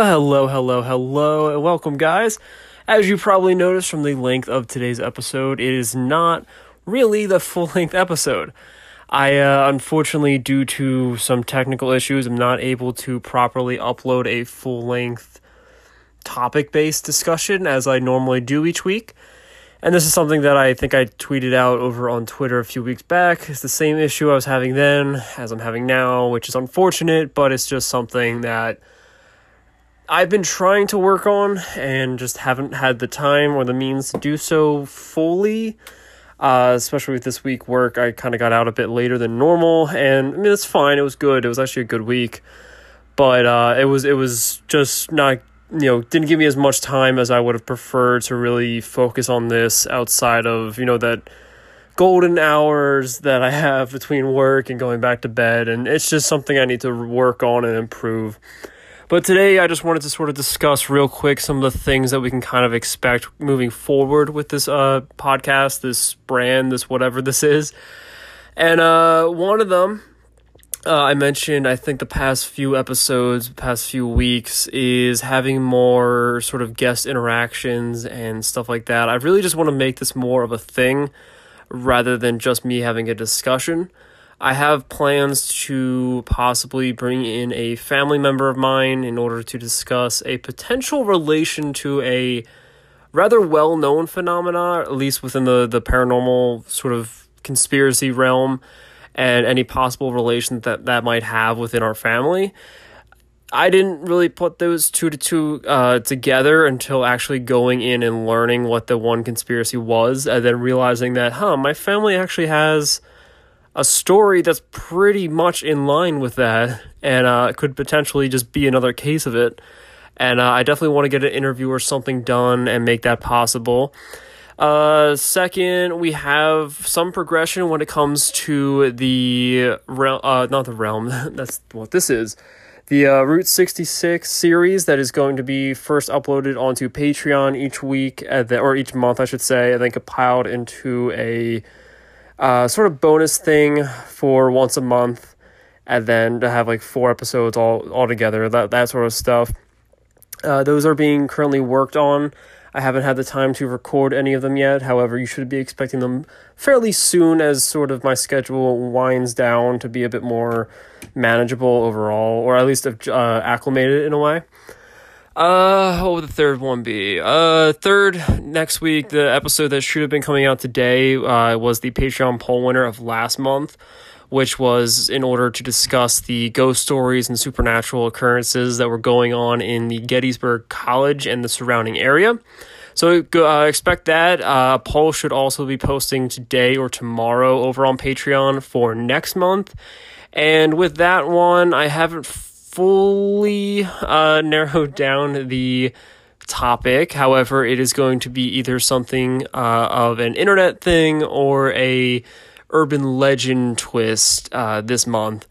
Hello, hello, hello, and welcome, guys. As you probably noticed from the length of today's episode, it is not really the full length episode. I, uh, unfortunately, due to some technical issues, am not able to properly upload a full length topic based discussion as I normally do each week. And this is something that I think I tweeted out over on Twitter a few weeks back. It's the same issue I was having then as I'm having now, which is unfortunate, but it's just something that I've been trying to work on and just haven't had the time or the means to do so fully. Uh, especially with this week work, I kind of got out a bit later than normal, and I mean it's fine. It was good. It was actually a good week, but uh, it was it was just not you know didn't give me as much time as I would have preferred to really focus on this outside of you know that golden hours that I have between work and going back to bed and it's just something I need to work on and improve. But today I just wanted to sort of discuss real quick some of the things that we can kind of expect moving forward with this uh podcast, this brand, this whatever this is. And uh one of them uh, I mentioned, I think the past few episodes, past few weeks, is having more sort of guest interactions and stuff like that. I really just want to make this more of a thing rather than just me having a discussion. I have plans to possibly bring in a family member of mine in order to discuss a potential relation to a rather well known phenomena, at least within the, the paranormal sort of conspiracy realm and any possible relation that that might have within our family. I didn't really put those two to two uh, together until actually going in and learning what the one conspiracy was, and then realizing that, huh, my family actually has a story that's pretty much in line with that, and uh, could potentially just be another case of it. And uh, I definitely want to get an interview or something done and make that possible. Uh, second, we have some progression when it comes to the realm, uh, not the realm, that's what this is. The uh, Route 66 series that is going to be first uploaded onto Patreon each week, the, or each month, I should say, and then compiled into a uh, sort of bonus thing for once a month, and then to have like four episodes all, all together, that, that sort of stuff. Uh, those are being currently worked on. I haven't had the time to record any of them yet. However, you should be expecting them fairly soon as sort of my schedule winds down to be a bit more manageable overall, or at least uh, acclimated in a way. Uh, what would the third one be? Uh, third next week, the episode that should have been coming out today uh, was the Patreon poll winner of last month, which was in order to discuss the ghost stories and supernatural occurrences that were going on in the Gettysburg College and the surrounding area. So uh, expect that. Uh, poll should also be posting today or tomorrow over on Patreon for next month. And with that one, I haven't fully uh, narrowed down the topic. However, it is going to be either something uh, of an internet thing or a urban legend twist uh, this month.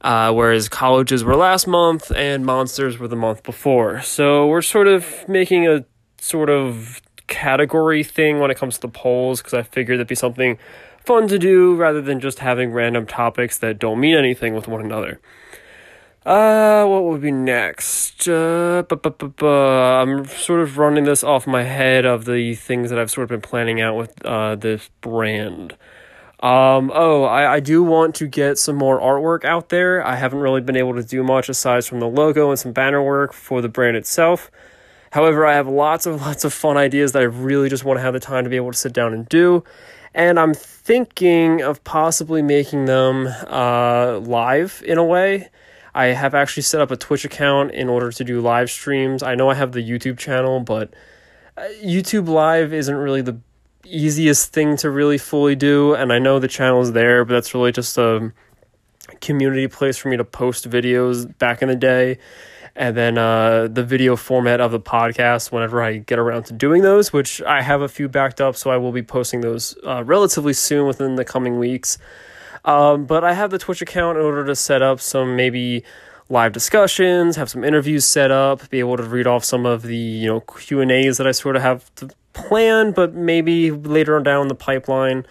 Uh, whereas colleges were last month and monsters were the month before. So we're sort of making a sort of category thing when it comes to the polls because I figured that'd be something fun to do rather than just having random topics that don't mean anything with one another. Uh, what would be next? Uh, bu- bu- bu- bu- I'm sort of running this off my head of the things that I've sort of been planning out with uh, this brand. Um, oh, I, I do want to get some more artwork out there. I haven't really been able to do much aside from the logo and some banner work for the brand itself. However, I have lots of lots of fun ideas that I really just want to have the time to be able to sit down and do. And I'm thinking of possibly making them uh, live in a way. I have actually set up a Twitch account in order to do live streams. I know I have the YouTube channel, but uh, YouTube Live isn't really the easiest thing to really fully do. And I know the channel is there, but that's really just a community place for me to post videos back in the day and then uh, the video format of the podcast whenever I get around to doing those, which I have a few backed up, so I will be posting those uh, relatively soon within the coming weeks. Um, but I have the Twitch account in order to set up some maybe live discussions, have some interviews set up, be able to read off some of the you know Q and A's that I sort of have to plan, but maybe later on down the pipeline.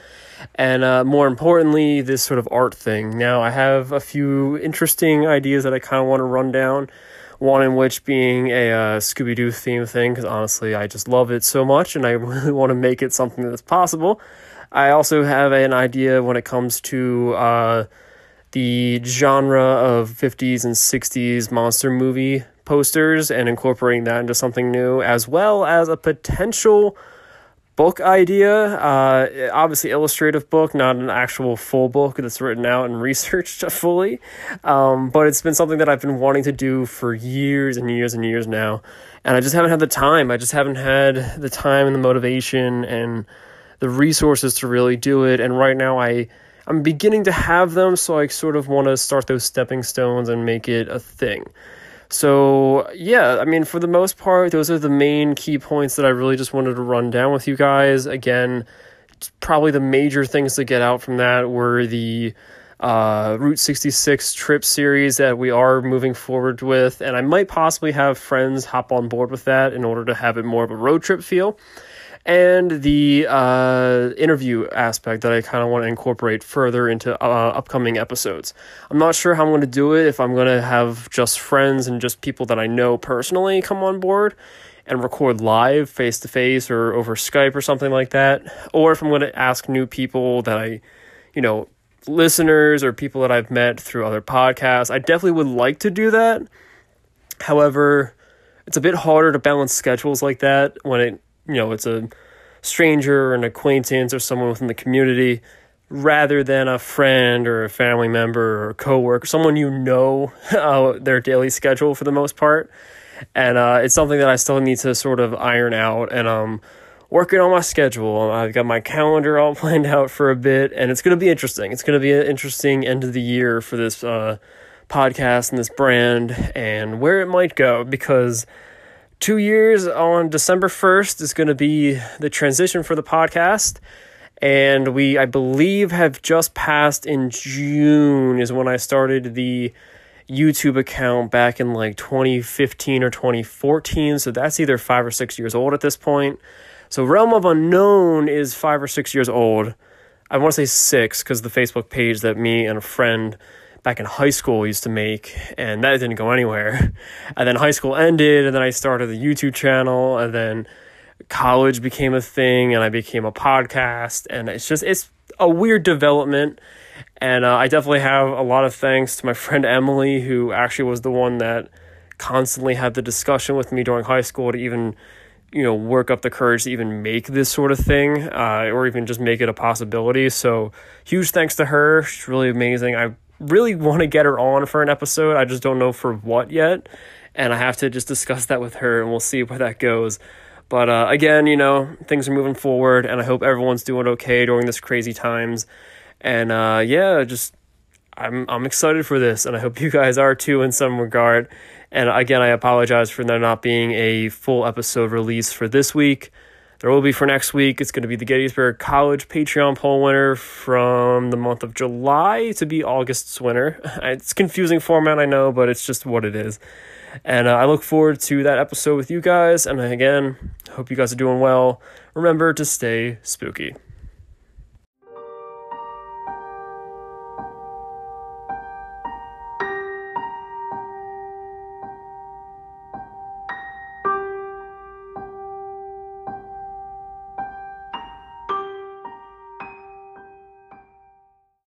And uh, more importantly, this sort of art thing. Now, I have a few interesting ideas that I kind of want to run down One in which being a uh, Scooby Doo theme thing, because honestly, I just love it so much and I really want to make it something that's possible. I also have an idea when it comes to uh, the genre of 50s and 60s monster movie posters and incorporating that into something new, as well as a potential book idea. Uh, obviously, illustrative book, not an actual full book that's written out and researched fully. Um, but it's been something that I've been wanting to do for years and years and years now. And I just haven't had the time. I just haven't had the time and the motivation and the resources to really do it. And right now, I. I'm beginning to have them, so I sort of want to start those stepping stones and make it a thing. So, yeah, I mean, for the most part, those are the main key points that I really just wanted to run down with you guys. Again, probably the major things to get out from that were the uh, Route 66 trip series that we are moving forward with, and I might possibly have friends hop on board with that in order to have it more of a road trip feel and the uh, interview aspect that I kind of want to incorporate further into uh, upcoming episodes. I'm not sure how I'm going to do it, if I'm going to have just friends and just people that I know personally come on board and record live face to face or over Skype or something like that, or if I'm going to ask new people that I, you know, listeners or people that I've met through other podcasts. I definitely would like to do that. However, it's a bit harder to balance schedules like that when it you know it's a stranger or an acquaintance or someone within the community rather than a friend or a family member or a coworker, someone you know uh, their daily schedule for the most part. And uh, it's something that I still need to sort of iron out. And I'm working on my schedule. I've got my calendar all planned out for a bit, and it's going to be interesting. It's going to be an interesting end of the year for this uh, podcast and this brand and where it might go because two years on December 1st is going to be the transition for the podcast. And we, I believe, have just passed in June, is when I started the YouTube account back in like 2015 or 2014. So that's either five or six years old at this point. So Realm of Unknown is five or six years old. I want to say six because the Facebook page that me and a friend back in high school used to make, and that didn't go anywhere. And then high school ended, and then I started the YouTube channel, and then college became a thing, and I became a podcast, and it's just it's a weird development. And uh, I definitely have a lot of thanks to my friend Emily, who actually was the one that constantly had the discussion with me during high school to even you know work up the courage to even make this sort of thing uh, or even just make it a possibility so huge thanks to her she's really amazing i really want to get her on for an episode. I just don't know for what yet. And I have to just discuss that with her and we'll see where that goes. But uh, again, you know, things are moving forward and I hope everyone's doing okay during this crazy times. And uh, yeah, just I'm I'm excited for this and I hope you guys are too in some regard. And again, I apologize for there not being a full episode release for this week. There will be for next week. It's going to be the Gettysburg College Patreon poll winner from the month of July to be August's winner. It's confusing format, I know, but it's just what it is. And uh, I look forward to that episode with you guys. And again, hope you guys are doing well. Remember to stay spooky.